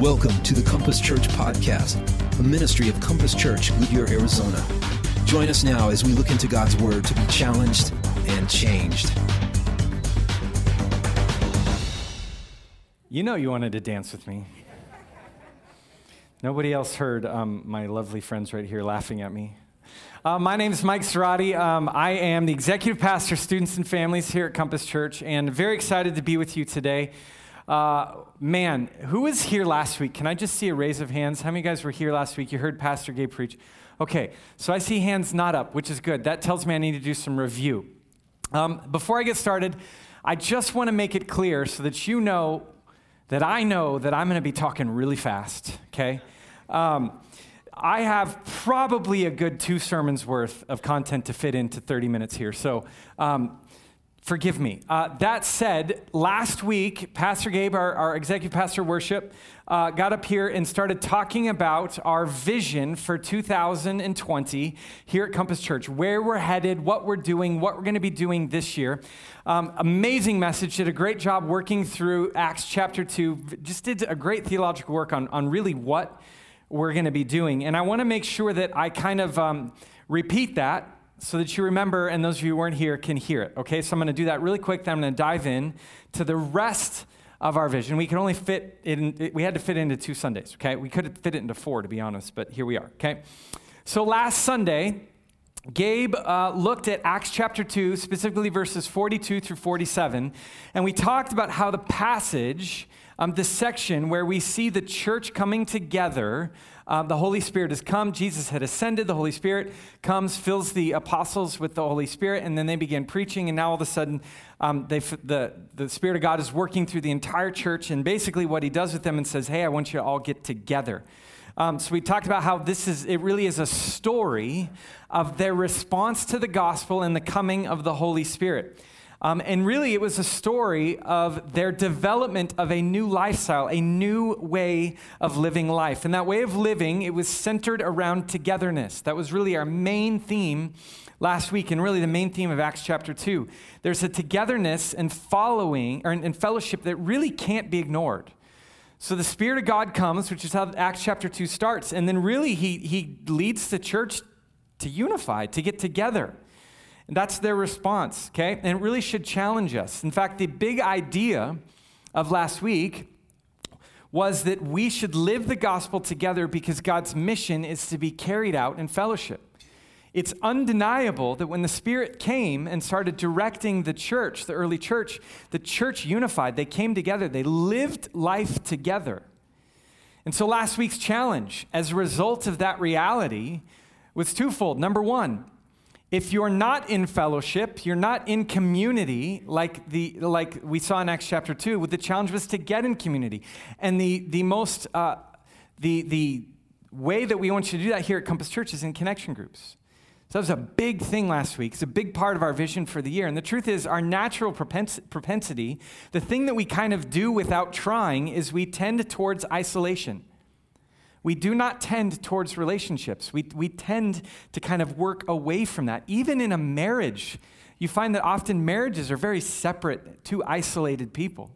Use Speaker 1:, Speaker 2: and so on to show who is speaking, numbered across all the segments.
Speaker 1: Welcome to the Compass Church Podcast, a ministry of Compass Church, Goodyear, Arizona. Join us now as we look into God's Word to be challenged and changed.
Speaker 2: You know you wanted to dance with me. Nobody else heard um, my lovely friends right here laughing at me. Uh, my name is Mike Cerati. Um, I am the executive pastor, students and families here at Compass Church, and very excited to be with you today. Uh, man, who was here last week? Can I just see a raise of hands? How many of you guys were here last week? You heard Pastor Gabe preach. Okay, so I see hands not up, which is good. That tells me I need to do some review. Um, before I get started, I just want to make it clear so that you know that I know that I'm going to be talking really fast, okay? Um, I have probably a good two sermons worth of content to fit into 30 minutes here. So um, forgive me. Uh, that said, last week, Pastor Gabe, our, our executive pastor worship, uh, got up here and started talking about our vision for 2020 here at Compass Church, where we're headed, what we're doing, what we're going to be doing this year. Um, amazing message, did a great job working through Acts chapter 2, just did a great theological work on, on really what we're going to be doing. And I want to make sure that I kind of um, repeat that so that you remember, and those of you who weren't here can hear it. Okay, so I'm going to do that really quick. Then I'm going to dive in to the rest of our vision. We can only fit in, we had to fit into two Sundays, okay? We could fit it into four, to be honest, but here we are, okay? So last Sunday, Gabe uh, looked at Acts chapter 2, specifically verses 42 through 47, and we talked about how the passage, um, the section where we see the church coming together, uh, the Holy Spirit has come. Jesus had ascended. The Holy Spirit comes, fills the apostles with the Holy Spirit, and then they begin preaching. And now all of a sudden, um, the, the Spirit of God is working through the entire church. And basically, what he does with them and says, Hey, I want you to all get together. Um, so we talked about how this is, it really is a story of their response to the gospel and the coming of the Holy Spirit. Um, and really, it was a story of their development of a new lifestyle, a new way of living life. And that way of living, it was centered around togetherness. That was really our main theme last week, and really the main theme of Acts chapter 2. There's a togetherness and following, or in fellowship that really can't be ignored. So the Spirit of God comes, which is how Acts chapter 2 starts, and then really he, he leads the church to unify, to get together. That's their response, okay? And it really should challenge us. In fact, the big idea of last week was that we should live the gospel together because God's mission is to be carried out in fellowship. It's undeniable that when the Spirit came and started directing the church, the early church, the church unified. They came together, they lived life together. And so last week's challenge, as a result of that reality, was twofold. Number one, if you're not in fellowship, you're not in community, like, the, like we saw in Acts chapter 2, the challenge was to get in community. And the, the most, uh, the, the way that we want you to do that here at Compass Church is in connection groups. So that was a big thing last week. It's a big part of our vision for the year. And the truth is, our natural propensity, the thing that we kind of do without trying, is we tend towards isolation we do not tend towards relationships. We, we tend to kind of work away from that. Even in a marriage, you find that often marriages are very separate, two isolated people.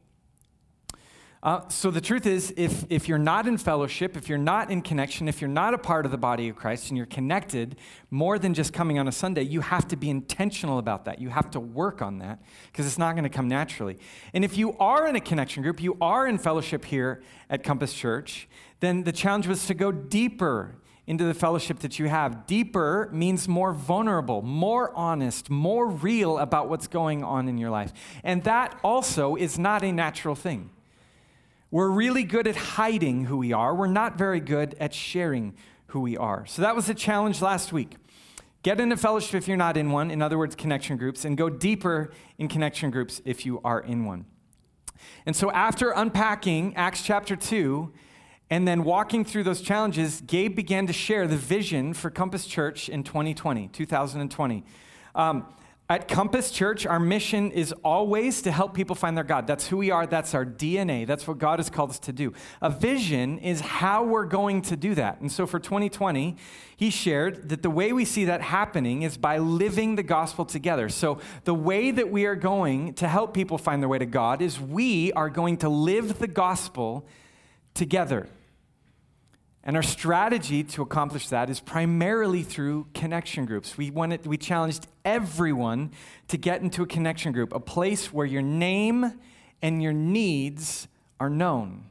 Speaker 2: Uh, so the truth is, if, if you're not in fellowship, if you're not in connection, if you're not a part of the body of Christ and you're connected more than just coming on a Sunday, you have to be intentional about that. You have to work on that because it's not going to come naturally. And if you are in a connection group, you are in fellowship here at Compass Church, then the challenge was to go deeper into the fellowship that you have. Deeper means more vulnerable, more honest, more real about what's going on in your life. And that also is not a natural thing. We're really good at hiding who we are. We're not very good at sharing who we are. So that was the challenge last week. Get into fellowship if you're not in one, in other words, connection groups, and go deeper in connection groups if you are in one. And so after unpacking Acts chapter 2, and then walking through those challenges, Gabe began to share the vision for Compass Church in 2020, 2020. Um, at Compass Church, our mission is always to help people find their God. That's who we are, that's our DNA, that's what God has called us to do. A vision is how we're going to do that. And so for 2020, he shared that the way we see that happening is by living the gospel together. So the way that we are going to help people find their way to God is we are going to live the gospel together. And our strategy to accomplish that is primarily through connection groups. We, wanted, we challenged everyone to get into a connection group, a place where your name and your needs are known.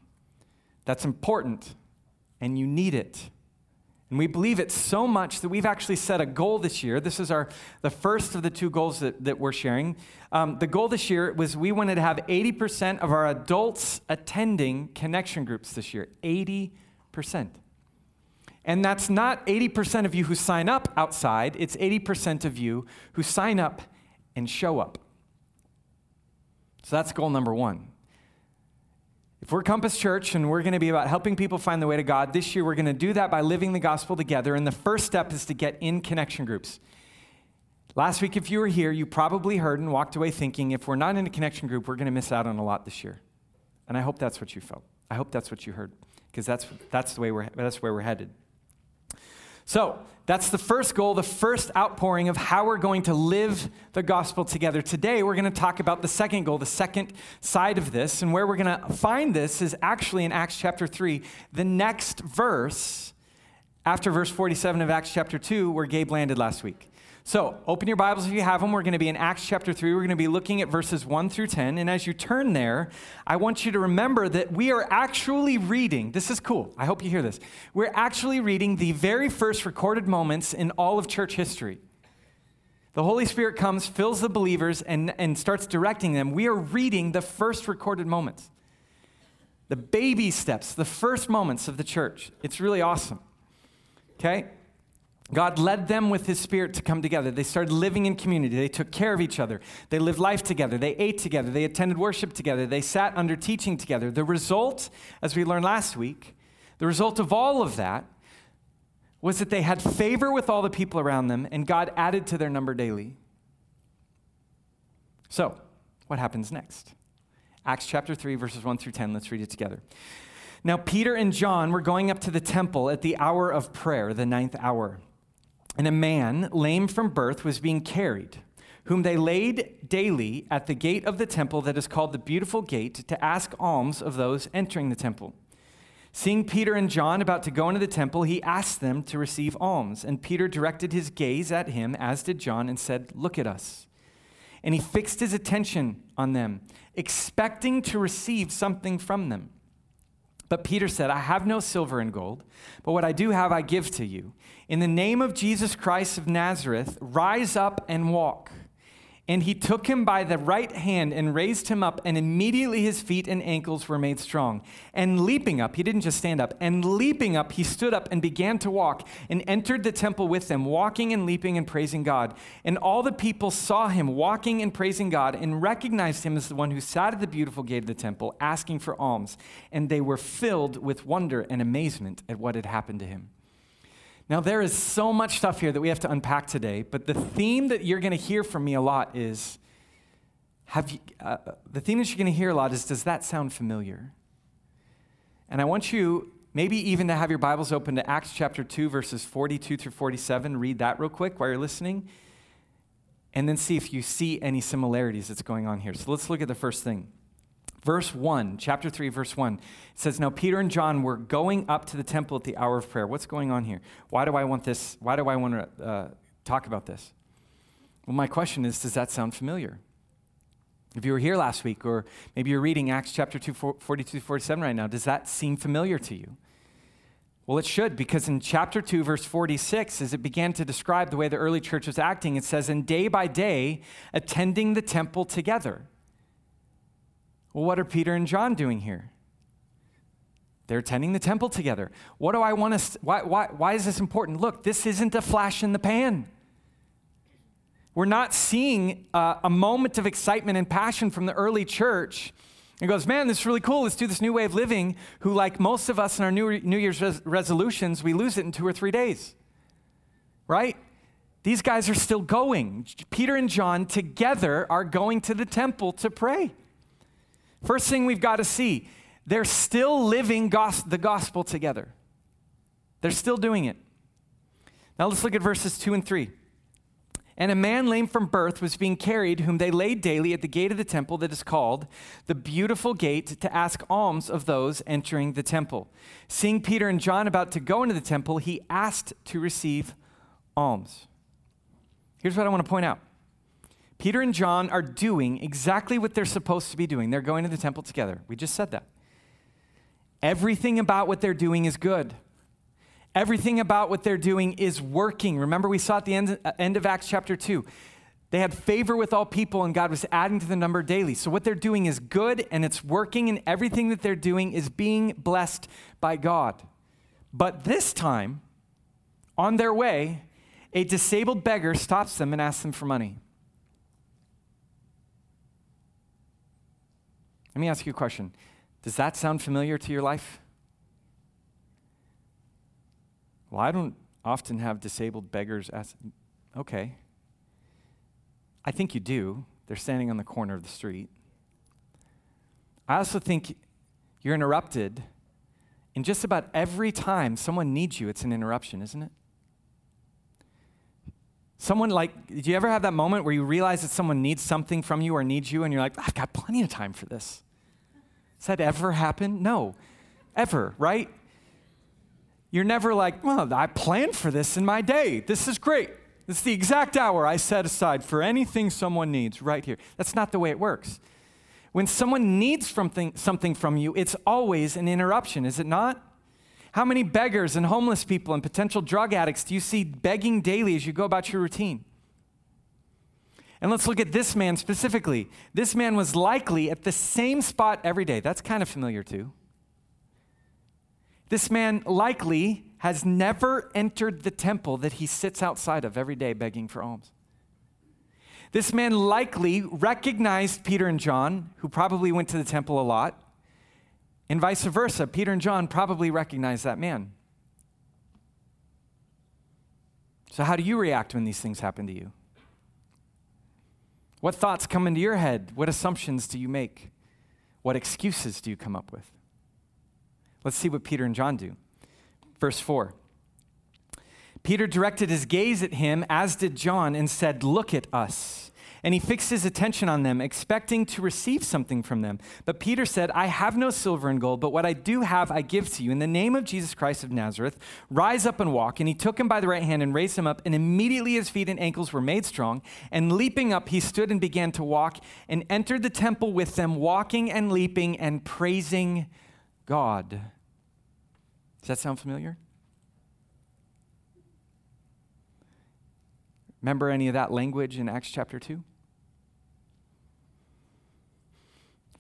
Speaker 2: That's important, and you need it. And we believe it so much that we've actually set a goal this year. This is our the first of the two goals that, that we're sharing. Um, the goal this year was we wanted to have 80% of our adults attending connection groups this year. 80%. And that's not 80% of you who sign up outside, it's 80% of you who sign up and show up. So that's goal number one. If we're Compass Church and we're going to be about helping people find the way to God, this year we're going to do that by living the gospel together. And the first step is to get in connection groups. Last week, if you were here, you probably heard and walked away thinking if we're not in a connection group, we're going to miss out on a lot this year. And I hope that's what you felt. I hope that's what you heard, because that's, that's, the way we're, that's where we're headed. So, that's the first goal, the first outpouring of how we're going to live the gospel together. Today, we're going to talk about the second goal, the second side of this. And where we're going to find this is actually in Acts chapter 3, the next verse after verse 47 of Acts chapter 2, where Gabe landed last week. So, open your Bibles if you have them. We're going to be in Acts chapter 3. We're going to be looking at verses 1 through 10. And as you turn there, I want you to remember that we are actually reading, this is cool. I hope you hear this. We're actually reading the very first recorded moments in all of church history. The Holy Spirit comes, fills the believers, and, and starts directing them. We are reading the first recorded moments, the baby steps, the first moments of the church. It's really awesome. Okay? God led them with His Spirit to come together. They started living in community. They took care of each other. They lived life together. They ate together. They attended worship together. They sat under teaching together. The result, as we learned last week, the result of all of that was that they had favor with all the people around them, and God added to their number daily. So, what happens next? Acts chapter 3, verses 1 through 10. Let's read it together. Now, Peter and John were going up to the temple at the hour of prayer, the ninth hour. And a man, lame from birth, was being carried, whom they laid daily at the gate of the temple that is called the Beautiful Gate to ask alms of those entering the temple. Seeing Peter and John about to go into the temple, he asked them to receive alms. And Peter directed his gaze at him, as did John, and said, Look at us. And he fixed his attention on them, expecting to receive something from them. But Peter said, I have no silver and gold, but what I do have I give to you. In the name of Jesus Christ of Nazareth, rise up and walk. And he took him by the right hand and raised him up, and immediately his feet and ankles were made strong. And leaping up, he didn't just stand up, and leaping up, he stood up and began to walk, and entered the temple with them, walking and leaping and praising God. And all the people saw him walking and praising God, and recognized him as the one who sat at the beautiful gate of the temple, asking for alms. And they were filled with wonder and amazement at what had happened to him. Now, there is so much stuff here that we have to unpack today, but the theme that you're going to hear from me a lot is have you, uh, the theme that you're going to hear a lot is does that sound familiar? And I want you maybe even to have your Bibles open to Acts chapter 2, verses 42 through 47. Read that real quick while you're listening, and then see if you see any similarities that's going on here. So let's look at the first thing. Verse 1, chapter 3, verse 1, it says, Now Peter and John were going up to the temple at the hour of prayer. What's going on here? Why do I want this? Why do I want to uh, talk about this? Well, my question is Does that sound familiar? If you were here last week, or maybe you're reading Acts chapter 2, 42 47 right now, does that seem familiar to you? Well, it should, because in chapter 2, verse 46, as it began to describe the way the early church was acting, it says, And day by day, attending the temple together well, what are Peter and John doing here? They're attending the temple together. What do I want to, why, why, why is this important? Look, this isn't a flash in the pan. We're not seeing a moment of excitement and passion from the early church. It goes, man, this is really cool. Let's do this new way of living. Who, like most of us in our New, new Year's res- resolutions, we lose it in two or three days. Right? These guys are still going. Peter and John together are going to the temple to pray. First thing we've got to see they're still living gos- the gospel together. They're still doing it. Now let's look at verses 2 and 3. And a man lame from birth was being carried, whom they laid daily at the gate of the temple that is called the Beautiful Gate, to ask alms of those entering the temple. Seeing Peter and John about to go into the temple, he asked to receive alms. Here's what I want to point out Peter and John are doing exactly what they're supposed to be doing. They're going to the temple together. We just said that. Everything about what they're doing is good. Everything about what they're doing is working. Remember, we saw at the end, uh, end of Acts chapter 2. They had favor with all people, and God was adding to the number daily. So, what they're doing is good, and it's working, and everything that they're doing is being blessed by God. But this time, on their way, a disabled beggar stops them and asks them for money. Let me ask you a question Does that sound familiar to your life? Well, I don't often have disabled beggars ask. Okay. I think you do. They're standing on the corner of the street. I also think you're interrupted. And just about every time someone needs you, it's an interruption, isn't it? Someone like, did you ever have that moment where you realize that someone needs something from you or needs you and you're like, I've got plenty of time for this? Has that ever happened? No, ever, right? You're never like, well, I planned for this in my day. This is great. This is the exact hour I set aside for anything someone needs right here. That's not the way it works. When someone needs something from you, it's always an interruption, is it not? How many beggars and homeless people and potential drug addicts do you see begging daily as you go about your routine? And let's look at this man specifically. This man was likely at the same spot every day. That's kind of familiar too. This man likely has never entered the temple that he sits outside of every day begging for alms. This man likely recognized Peter and John, who probably went to the temple a lot, and vice versa. Peter and John probably recognize that man. So, how do you react when these things happen to you? What thoughts come into your head? What assumptions do you make? What excuses do you come up with? Let's see what Peter and John do. Verse 4. Peter directed his gaze at him, as did John, and said, Look at us. And he fixed his attention on them, expecting to receive something from them. But Peter said, I have no silver and gold, but what I do have I give to you. In the name of Jesus Christ of Nazareth, rise up and walk. And he took him by the right hand and raised him up, and immediately his feet and ankles were made strong. And leaping up, he stood and began to walk, and entered the temple with them, walking and leaping and praising God. Does that sound familiar? Remember any of that language in Acts chapter 2?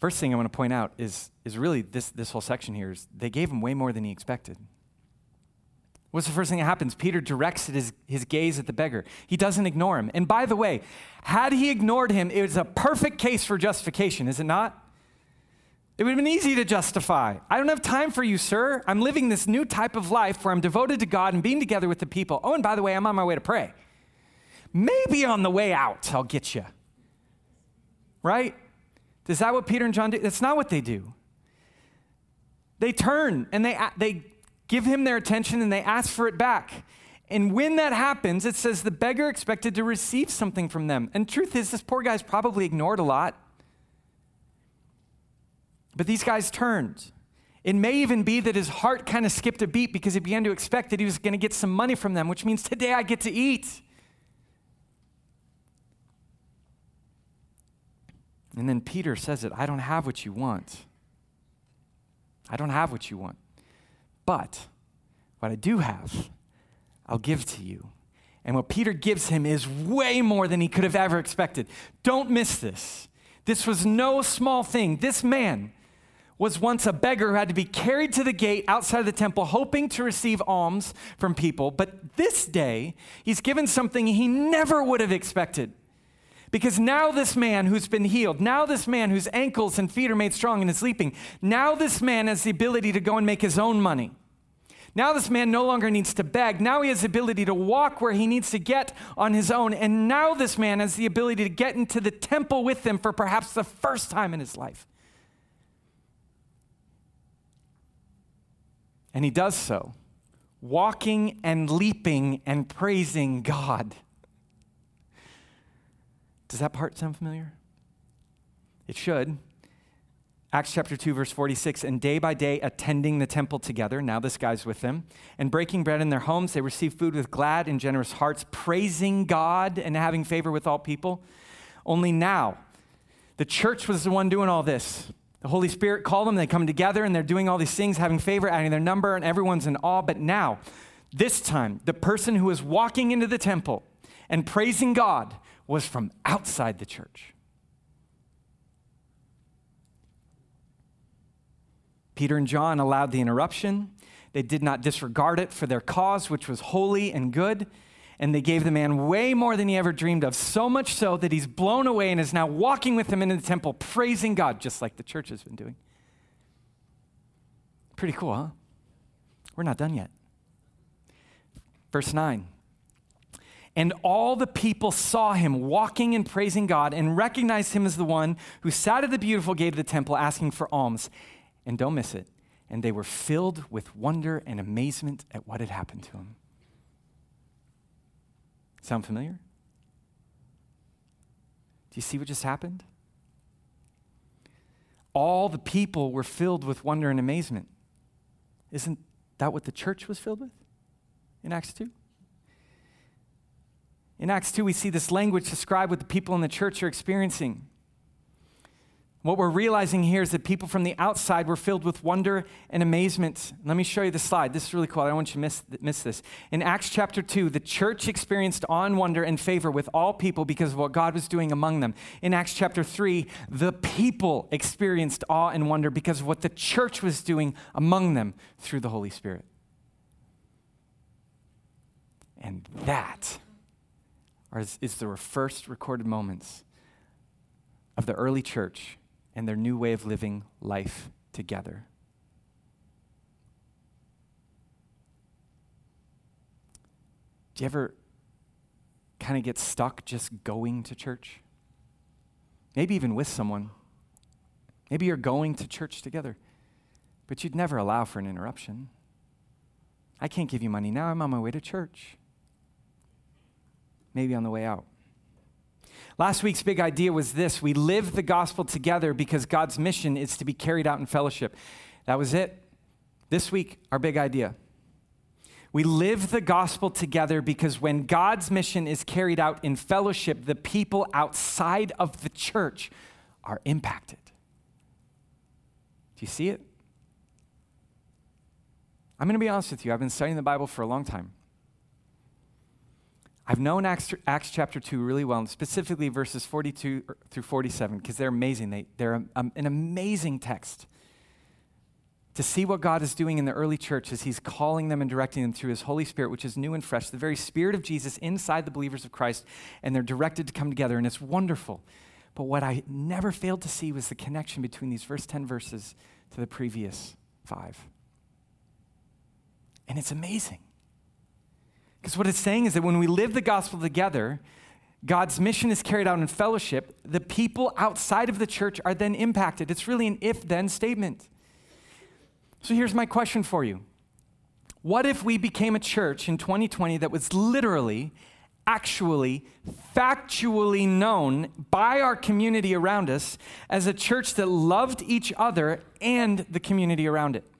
Speaker 2: First thing I want to point out is, is really this, this whole section here is they gave him way more than he expected. What's the first thing that happens? Peter directs his, his gaze at the beggar. He doesn't ignore him. And by the way, had he ignored him, it was a perfect case for justification, is it not? It would have been easy to justify. I don't have time for you, sir. I'm living this new type of life where I'm devoted to God and being together with the people. Oh, and by the way, I'm on my way to pray. Maybe on the way out, I'll get you. Right? Is that what Peter and John do? That's not what they do. They turn and they, they give him their attention and they ask for it back. And when that happens, it says the beggar expected to receive something from them. And truth is, this poor guy's probably ignored a lot. But these guys turned. It may even be that his heart kind of skipped a beat because he began to expect that he was going to get some money from them, which means today I get to eat. And then Peter says it I don't have what you want. I don't have what you want. But what I do have, I'll give to you. And what Peter gives him is way more than he could have ever expected. Don't miss this. This was no small thing. This man, was once a beggar who had to be carried to the gate outside of the temple, hoping to receive alms from people. But this day, he's given something he never would have expected. Because now, this man who's been healed, now, this man whose ankles and feet are made strong and is leaping, now, this man has the ability to go and make his own money. Now, this man no longer needs to beg. Now, he has the ability to walk where he needs to get on his own. And now, this man has the ability to get into the temple with them for perhaps the first time in his life. And he does so, walking and leaping and praising God. Does that part sound familiar? It should. Acts chapter 2, verse 46, and day by day attending the temple together, now this guy's with them, and breaking bread in their homes, they received food with glad and generous hearts, praising God and having favor with all people. Only now, the church was the one doing all this. The Holy Spirit called them, they come together and they're doing all these things, having favor, adding their number, and everyone's in awe. But now, this time, the person who is walking into the temple and praising God was from outside the church. Peter and John allowed the interruption. They did not disregard it for their cause, which was holy and good. And they gave the man way more than he ever dreamed of, so much so that he's blown away and is now walking with them into the temple, praising God, just like the church has been doing. Pretty cool, huh? We're not done yet. Verse 9. And all the people saw him walking and praising God and recognized him as the one who sat at the beautiful gate of the temple asking for alms and don't miss it. And they were filled with wonder and amazement at what had happened to him. Sound familiar? Do you see what just happened? All the people were filled with wonder and amazement. Isn't that what the church was filled with in Acts 2? In Acts 2, we see this language describe what the people in the church are experiencing. What we're realizing here is that people from the outside were filled with wonder and amazement. Let me show you the slide. This is really cool. I don't want you to miss, miss this. In Acts chapter 2, the church experienced awe and wonder and favor with all people because of what God was doing among them. In Acts chapter 3, the people experienced awe and wonder because of what the church was doing among them through the Holy Spirit. And that is, is the first recorded moments of the early church and their new way of living life together. Do you ever kind of get stuck just going to church? Maybe even with someone. Maybe you're going to church together, but you'd never allow for an interruption. I can't give you money now, I'm on my way to church. Maybe on the way out. Last week's big idea was this we live the gospel together because God's mission is to be carried out in fellowship. That was it. This week, our big idea. We live the gospel together because when God's mission is carried out in fellowship, the people outside of the church are impacted. Do you see it? I'm going to be honest with you. I've been studying the Bible for a long time. I've known Acts, Acts, chapter 2 really well, and specifically verses 42 through 47, because they're amazing. They, they're a, um, an amazing text. To see what God is doing in the early church as He's calling them and directing them through His Holy Spirit, which is new and fresh, the very Spirit of Jesus inside the believers of Christ, and they're directed to come together, and it's wonderful. But what I never failed to see was the connection between these first 10 verses to the previous five. And it's amazing. Because what it's saying is that when we live the gospel together, God's mission is carried out in fellowship. The people outside of the church are then impacted. It's really an if then statement. So here's my question for you What if we became a church in 2020 that was literally, actually, factually known by our community around us as a church that loved each other and the community around it?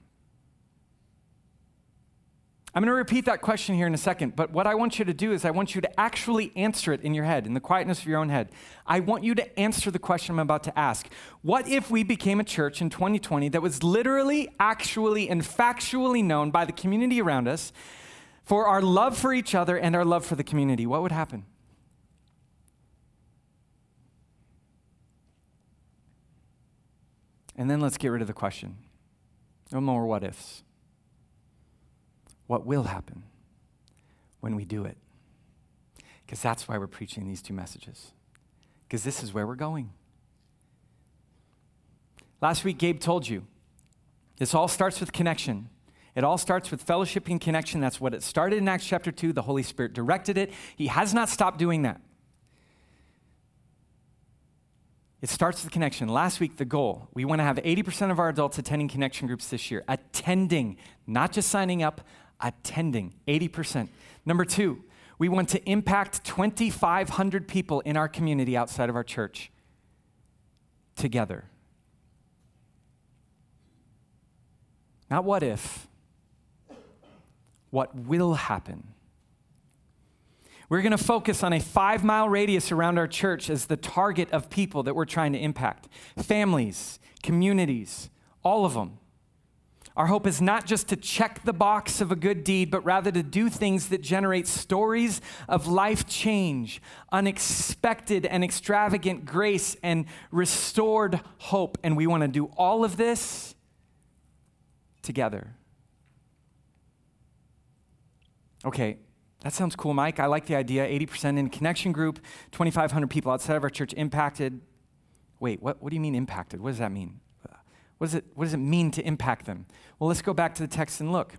Speaker 2: I'm going to repeat that question here in a second, but what I want you to do is I want you to actually answer it in your head, in the quietness of your own head. I want you to answer the question I'm about to ask. What if we became a church in 2020 that was literally, actually, and factually known by the community around us for our love for each other and our love for the community? What would happen? And then let's get rid of the question. No more what ifs what will happen when we do it. Because that's why we're preaching these two messages, because this is where we're going. Last week, Gabe told you this all starts with connection. It all starts with fellowship and connection. That's what it started in Acts chapter 2. The Holy Spirit directed it. He has not stopped doing that. It starts with connection. Last week, the goal we want to have 80% of our adults attending connection groups this year. Attending, not just signing up, attending 80%. Number two, We want to impact 2,500 people in our community outside of our church together. Not what if, what will happen. We're going to focus on a five mile radius around our church as the target of people that we're trying to impact families, communities, all of them. Our hope is not just to check the box of a good deed, but rather to do things that generate stories of life change, unexpected and extravagant grace, and restored hope. And we want to do all of this together. Okay, that sounds cool, Mike. I like the idea. 80% in connection group, 2,500 people outside of our church impacted. Wait, what, what do you mean impacted? What does that mean? What does, it, what does it mean to impact them? Well, let's go back to the text and look.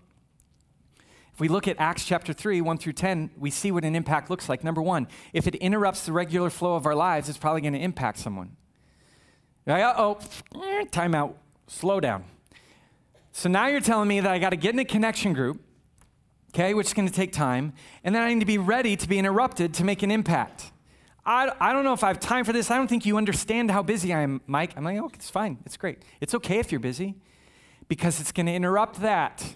Speaker 2: If we look at Acts chapter 3, 1 through 10, we see what an impact looks like. Number one, if it interrupts the regular flow of our lives, it's probably going to impact someone. Uh oh, time out, slow down. So now you're telling me that I got to get in a connection group, okay, which is going to take time, and then I need to be ready to be interrupted to make an impact. I, I don't know if I have time for this. I don't think you understand how busy I am, Mike. I'm like, oh, it's fine. It's great. It's okay if you're busy because it's going to interrupt that.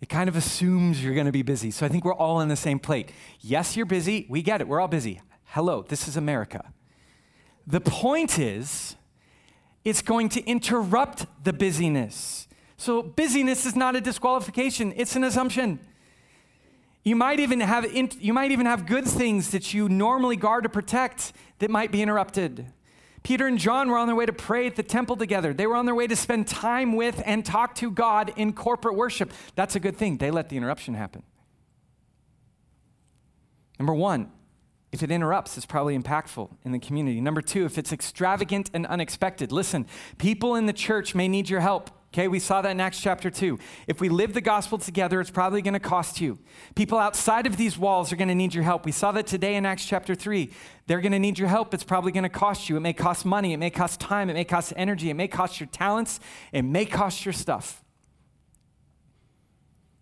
Speaker 2: It kind of assumes you're going to be busy. So I think we're all in the same plate. Yes, you're busy. We get it. We're all busy. Hello, this is America. The point is, it's going to interrupt the busyness. So busyness is not a disqualification, it's an assumption. You might even have you might even have good things that you normally guard to protect that might be interrupted. Peter and John were on their way to pray at the temple together. They were on their way to spend time with and talk to God in corporate worship. That's a good thing. They let the interruption happen. Number 1, if it interrupts, it's probably impactful in the community. Number two, if it's extravagant and unexpected, listen, people in the church may need your help. Okay, we saw that in Acts chapter 2. If we live the gospel together, it's probably going to cost you. People outside of these walls are going to need your help. We saw that today in Acts chapter 3. They're going to need your help. It's probably going to cost you. It may cost money, it may cost time, it may cost energy, it may cost your talents, it may cost your stuff.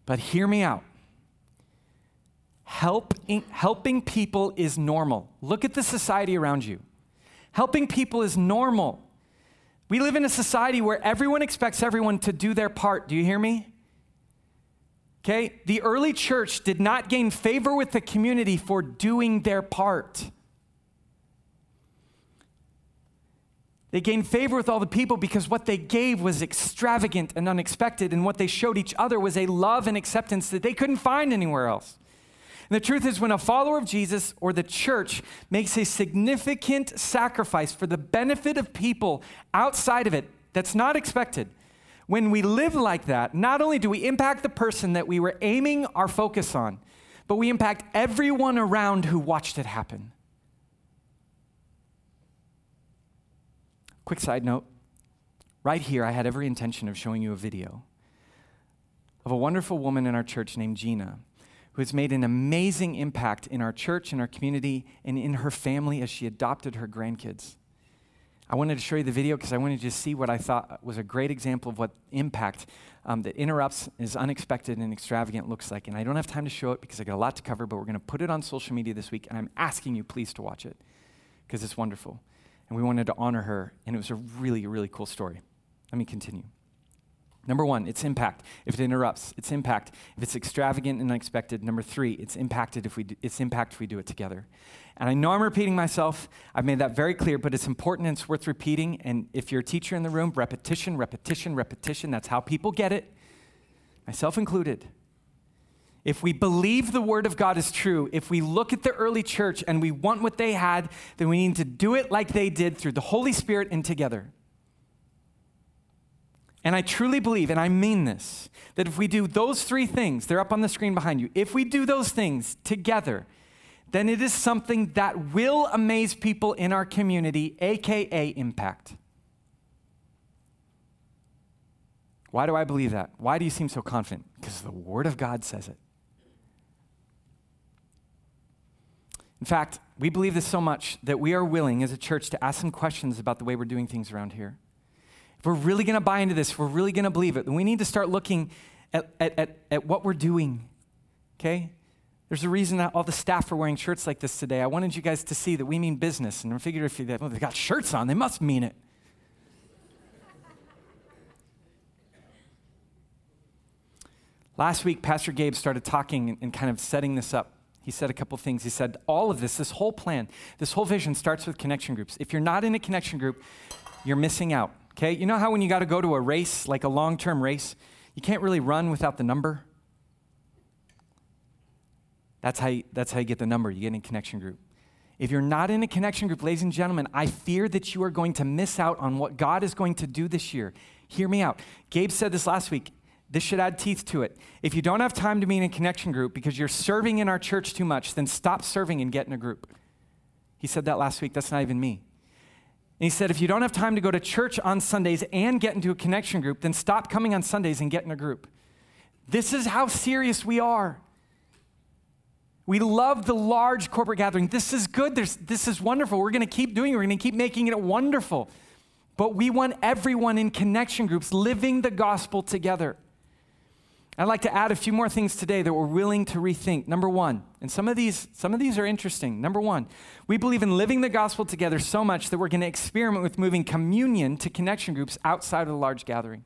Speaker 2: But hear me out. Helping, helping people is normal. Look at the society around you. Helping people is normal. We live in a society where everyone expects everyone to do their part. Do you hear me? Okay? The early church did not gain favor with the community for doing their part. They gained favor with all the people because what they gave was extravagant and unexpected, and what they showed each other was a love and acceptance that they couldn't find anywhere else. And the truth is, when a follower of Jesus or the church makes a significant sacrifice for the benefit of people outside of it that's not expected, when we live like that, not only do we impact the person that we were aiming our focus on, but we impact everyone around who watched it happen. Quick side note right here, I had every intention of showing you a video of a wonderful woman in our church named Gina who has made an amazing impact in our church, in our community, and in her family as she adopted her grandkids. I wanted to show you the video because I wanted you to see what I thought was a great example of what impact um, that interrupts, is unexpected, and extravagant looks like. And I don't have time to show it because I got a lot to cover, but we're going to put it on social media this week, and I'm asking you please to watch it because it's wonderful. And we wanted to honor her, and it was a really, really cool story. Let me continue. Number one, its impact. If it interrupts, its impact. If it's extravagant and unexpected. Number three, it's impacted if we do, its impact if we do it together. And I know I'm repeating myself. I've made that very clear, but it's important and it's worth repeating. And if you're a teacher in the room, repetition, repetition, repetition. That's how people get it, myself included. If we believe the word of God is true, if we look at the early church and we want what they had, then we need to do it like they did through the Holy Spirit and together. And I truly believe, and I mean this, that if we do those three things, they're up on the screen behind you, if we do those things together, then it is something that will amaze people in our community, AKA impact. Why do I believe that? Why do you seem so confident? Because the Word of God says it. In fact, we believe this so much that we are willing as a church to ask some questions about the way we're doing things around here. We're really going to buy into this, we're really going to believe it, we need to start looking at, at, at, at what we're doing. Okay? There's a reason that all the staff are wearing shirts like this today. I wanted you guys to see that we mean business. And I figured if you, well, they got shirts on, they must mean it. Last week, Pastor Gabe started talking and kind of setting this up. He said a couple things. He said, All of this, this whole plan, this whole vision starts with connection groups. If you're not in a connection group, you're missing out. Okay? You know how when you got to go to a race, like a long term race, you can't really run without the number? That's how, you, that's how you get the number. You get in a connection group. If you're not in a connection group, ladies and gentlemen, I fear that you are going to miss out on what God is going to do this year. Hear me out. Gabe said this last week. This should add teeth to it. If you don't have time to be in a connection group because you're serving in our church too much, then stop serving and get in a group. He said that last week. That's not even me. He said, if you don't have time to go to church on Sundays and get into a connection group, then stop coming on Sundays and get in a group. This is how serious we are. We love the large corporate gathering. This is good. There's, this is wonderful. We're going to keep doing it. We're going to keep making it wonderful. But we want everyone in connection groups living the gospel together. I'd like to add a few more things today that we're willing to rethink. Number one, and some of these, some of these are interesting. Number one, we believe in living the gospel together so much that we're going to experiment with moving communion to connection groups outside of the large gathering.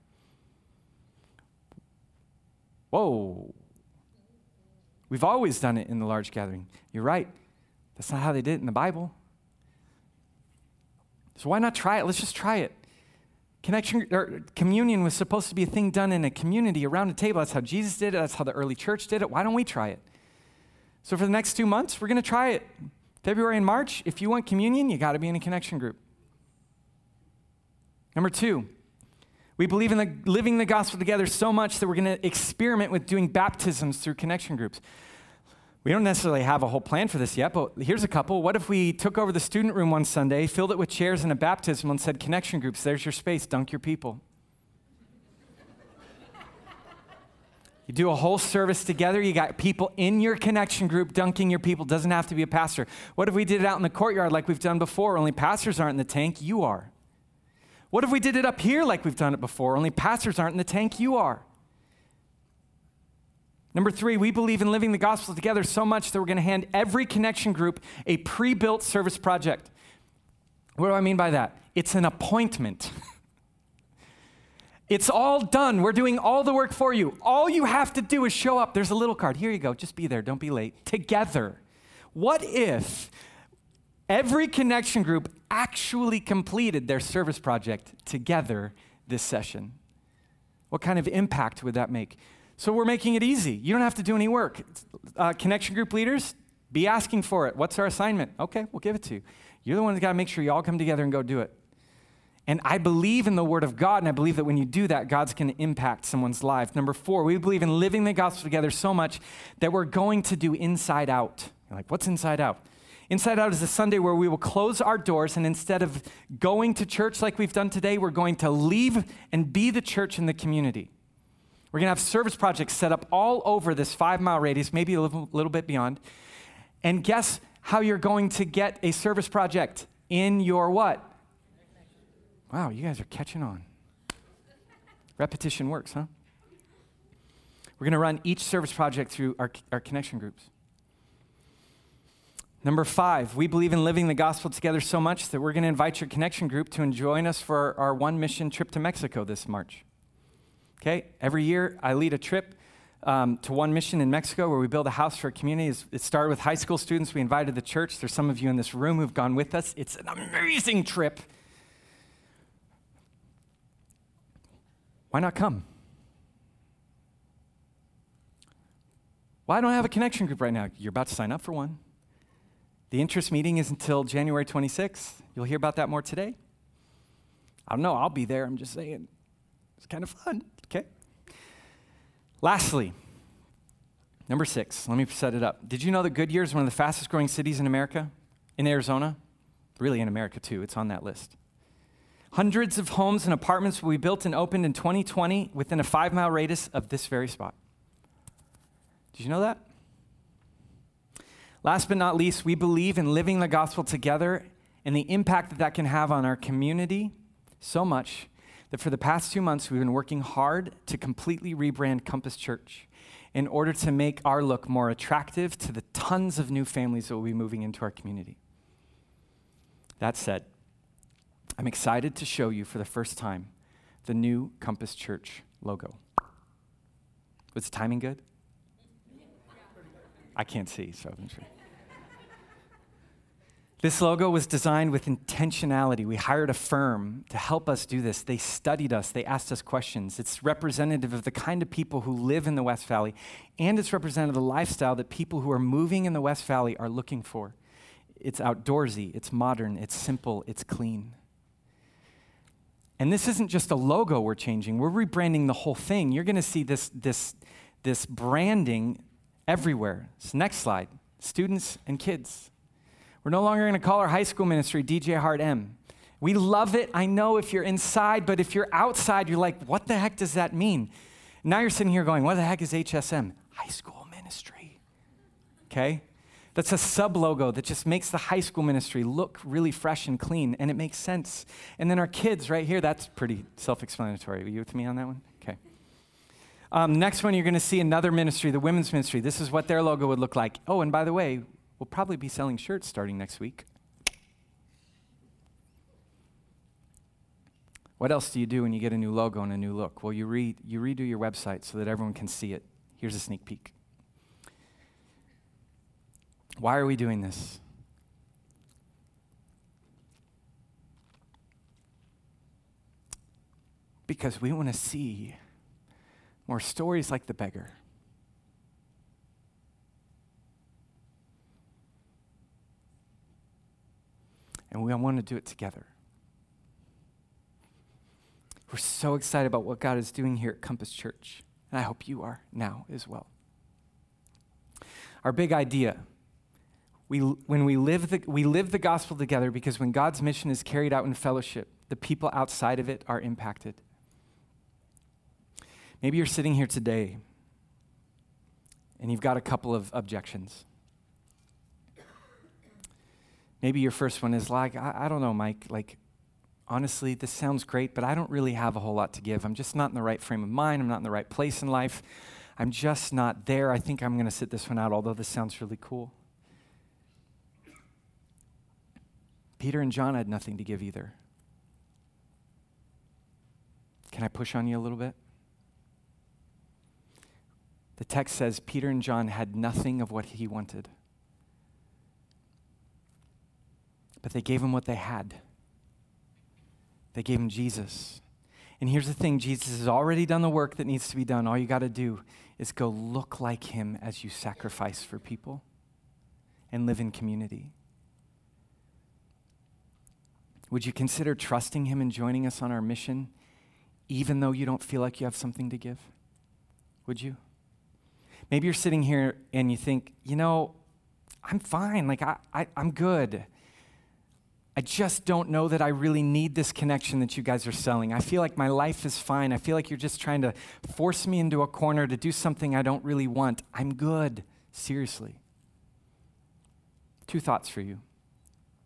Speaker 2: Whoa. We've always done it in the large gathering. You're right. That's not how they did it in the Bible. So why not try it? Let's just try it. Connection or communion was supposed to be a thing done in a community around a table. That's how Jesus did it. That's how the early church did it. Why don't we try it? So for the next two months, we're going to try it. February and March, if you want communion, you got to be in a connection group. Number two, we believe in the, living the gospel together so much that we're going to experiment with doing baptisms through connection groups. We don't necessarily have a whole plan for this yet, but here's a couple. What if we took over the student room one Sunday, filled it with chairs and a baptism, and said, Connection groups, there's your space, dunk your people? You do a whole service together. You got people in your connection group dunking your people. Doesn't have to be a pastor. What if we did it out in the courtyard like we've done before? Only pastors aren't in the tank, you are. What if we did it up here like we've done it before? Only pastors aren't in the tank, you are. Number three, we believe in living the gospel together so much that we're going to hand every connection group a pre built service project. What do I mean by that? It's an appointment. it's all done. We're doing all the work for you. All you have to do is show up. There's a little card. Here you go. Just be there. Don't be late. Together. What if every connection group actually completed their service project together this session? What kind of impact would that make? So we're making it easy. You don't have to do any work. Uh, connection group leaders, be asking for it. What's our assignment? Okay, we'll give it to you. You're the one that's got to make sure you all come together and go do it. And I believe in the Word of God, and I believe that when you do that, God's going to impact someone's life. Number four, we believe in living the gospel together so much that we're going to do inside out. You're like, what's inside out? Inside Out is a Sunday where we will close our doors, and instead of going to church like we've done today, we're going to leave and be the church in the community. We're going to have service projects set up all over this five mile radius, maybe a little, little bit beyond. And guess how you're going to get a service project in your what? Wow, you guys are catching on. Repetition works, huh? We're going to run each service project through our, our connection groups. Number five, we believe in living the gospel together so much that we're going to invite your connection group to join us for our one mission trip to Mexico this March. Okay, every year I lead a trip um, to one mission in Mexico where we build a house for a community. It started with high school students. We invited the church. There's some of you in this room who've gone with us. It's an amazing trip. Why not come? Well, I don't I have a connection group right now. You're about to sign up for one. The interest meeting is until January 26th. You'll hear about that more today. I don't know. I'll be there. I'm just saying. It's kind of fun. Okay? Lastly, number six, let me set it up. Did you know that Goodyear is one of the fastest growing cities in America? In Arizona? Really in America, too. It's on that list. Hundreds of homes and apartments will be built and opened in 2020 within a five mile radius of this very spot. Did you know that? Last but not least, we believe in living the gospel together and the impact that that can have on our community so much that for the past two months we've been working hard to completely rebrand Compass Church in order to make our look more attractive to the tons of new families that will be moving into our community. That said, I'm excited to show you for the first time the new Compass Church logo. Was the timing good? I can't see, so I'm sure. This logo was designed with intentionality. We hired a firm to help us do this. They studied us, they asked us questions. It's representative of the kind of people who live in the West Valley, and it's representative of the lifestyle that people who are moving in the West Valley are looking for. It's outdoorsy, it's modern, it's simple, it's clean. And this isn't just a logo we're changing, we're rebranding the whole thing. You're going to see this, this, this branding everywhere. So next slide students and kids. We're no longer going to call our high school ministry DJ Heart M. We love it. I know if you're inside, but if you're outside, you're like, what the heck does that mean? Now you're sitting here going, what the heck is HSM? High school ministry. Okay? That's a sub logo that just makes the high school ministry look really fresh and clean, and it makes sense. And then our kids right here, that's pretty self explanatory. Are you with me on that one? Okay. Um, next one, you're going to see another ministry, the women's ministry. This is what their logo would look like. Oh, and by the way, We'll probably be selling shirts starting next week. What else do you do when you get a new logo and a new look? Well, you, re- you redo your website so that everyone can see it. Here's a sneak peek. Why are we doing this? Because we want to see more stories like the beggar. And we want to do it together. We're so excited about what God is doing here at Compass Church, and I hope you are now as well. Our big idea we, when we live, the, we live the gospel together because when God's mission is carried out in fellowship, the people outside of it are impacted. Maybe you're sitting here today and you've got a couple of objections. Maybe your first one is like, I, I don't know, Mike, like, honestly, this sounds great, but I don't really have a whole lot to give. I'm just not in the right frame of mind. I'm not in the right place in life. I'm just not there. I think I'm going to sit this one out, although this sounds really cool. Peter and John had nothing to give either. Can I push on you a little bit? The text says Peter and John had nothing of what he wanted. But they gave him what they had. They gave him Jesus. And here's the thing Jesus has already done the work that needs to be done. All you got to do is go look like him as you sacrifice for people and live in community. Would you consider trusting him and joining us on our mission, even though you don't feel like you have something to give? Would you? Maybe you're sitting here and you think, you know, I'm fine. Like, I, I, I'm good. I just don't know that I really need this connection that you guys are selling. I feel like my life is fine. I feel like you're just trying to force me into a corner to do something I don't really want. I'm good. Seriously. Two thoughts for you.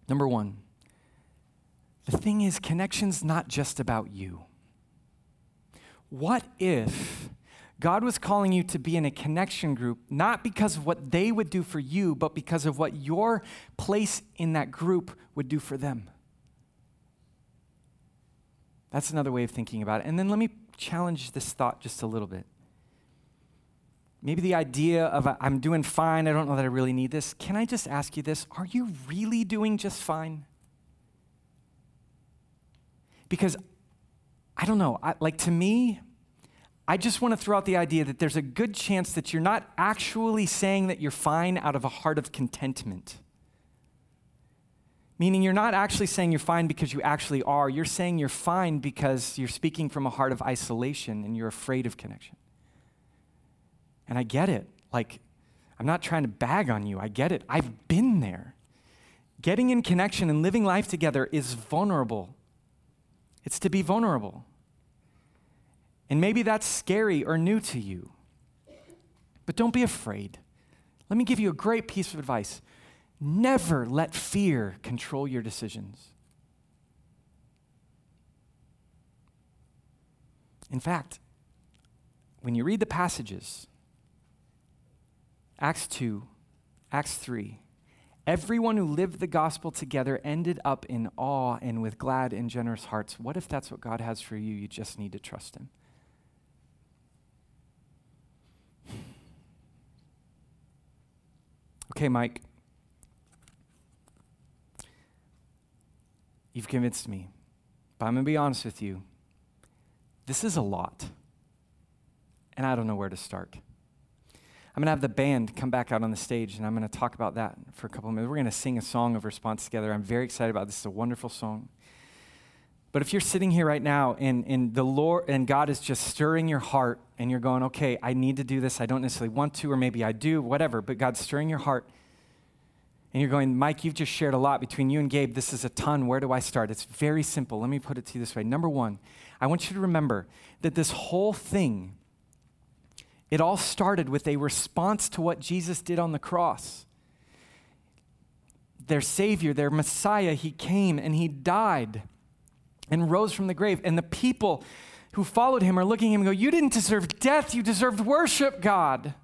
Speaker 2: Number one, the thing is, connection's not just about you. What if God was calling you to be in a connection group, not because of what they would do for you, but because of what your place in that group would do for them. That's another way of thinking about it. And then let me challenge this thought just a little bit. Maybe the idea of I'm doing fine, I don't know that I really need this. Can I just ask you this? Are you really doing just fine? Because I don't know, I, like to me, I just want to throw out the idea that there's a good chance that you're not actually saying that you're fine out of a heart of contentment. Meaning, you're not actually saying you're fine because you actually are. You're saying you're fine because you're speaking from a heart of isolation and you're afraid of connection. And I get it. Like, I'm not trying to bag on you. I get it. I've been there. Getting in connection and living life together is vulnerable. It's to be vulnerable. And maybe that's scary or new to you. But don't be afraid. Let me give you a great piece of advice never let fear control your decisions. In fact, when you read the passages, Acts 2, Acts 3, everyone who lived the gospel together ended up in awe and with glad and generous hearts. What if that's what God has for you? You just need to trust Him. Okay, Mike. You've convinced me. But I'm going to be honest with you. This is a lot. And I don't know where to start. I'm going to have the band come back out on the stage, and I'm going to talk about that for a couple of minutes. We're going to sing a song of response together. I'm very excited about this. It's a wonderful song. But if you're sitting here right now and, and the Lord and God is just stirring your heart and you're going, okay, I need to do this. I don't necessarily want to, or maybe I do, whatever, but God's stirring your heart. And you're going, Mike, you've just shared a lot between you and Gabe. This is a ton. Where do I start? It's very simple. Let me put it to you this way. Number one, I want you to remember that this whole thing, it all started with a response to what Jesus did on the cross. Their Savior, their Messiah, He came and He died and rose from the grave. And the people who followed him are looking at him and go, You didn't deserve death, you deserved worship, God.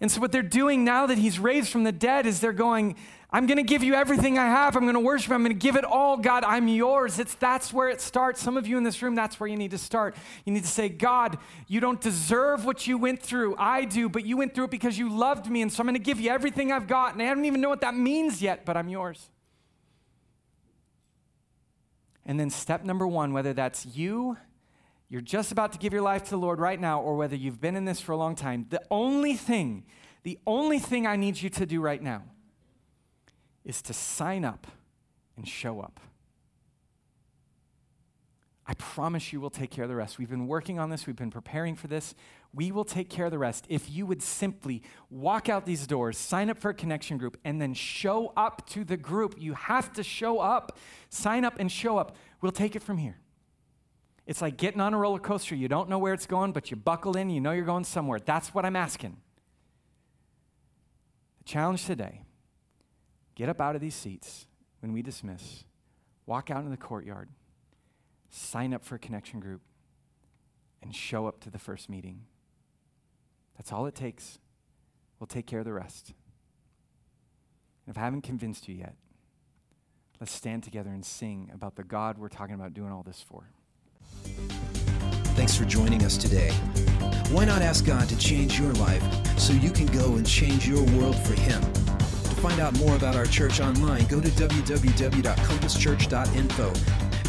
Speaker 2: And so, what they're doing now that he's raised from the dead is they're going, I'm going to give you everything I have. I'm going to worship. I'm going to give it all. God, I'm yours. It's that's where it starts. Some of you in this room, that's where you need to start. You need to say, God, you don't deserve what you went through. I do, but you went through it because you loved me. And so I'm going to give you everything I've got. And I don't even know what that means yet, but I'm yours. And then step number one, whether that's you, you're just about to give your life to the Lord right now, or whether you've been in this for a long time, the only thing, the only thing I need you to do right now is to sign up and show up. I promise you we'll take care of the rest. We've been working on this, we've been preparing for this. We will take care of the rest if you would simply walk out these doors, sign up for a connection group, and then show up to the group. You have to show up. Sign up and show up. We'll take it from here. It's like getting on a roller coaster. You don't know where it's going, but you buckle in, you know you're going somewhere. That's what I'm asking. The challenge today get up out of these seats when we dismiss, walk out in the courtyard sign up for a connection group, and show up to the first meeting. That's all it takes. We'll take care of the rest. And if I haven't convinced you yet, let's stand together and sing about the God we're talking about doing all this for.
Speaker 1: Thanks for joining us today. Why not ask God to change your life so you can go and change your world for Him? To find out more about our church online, go to www.compasschurch.info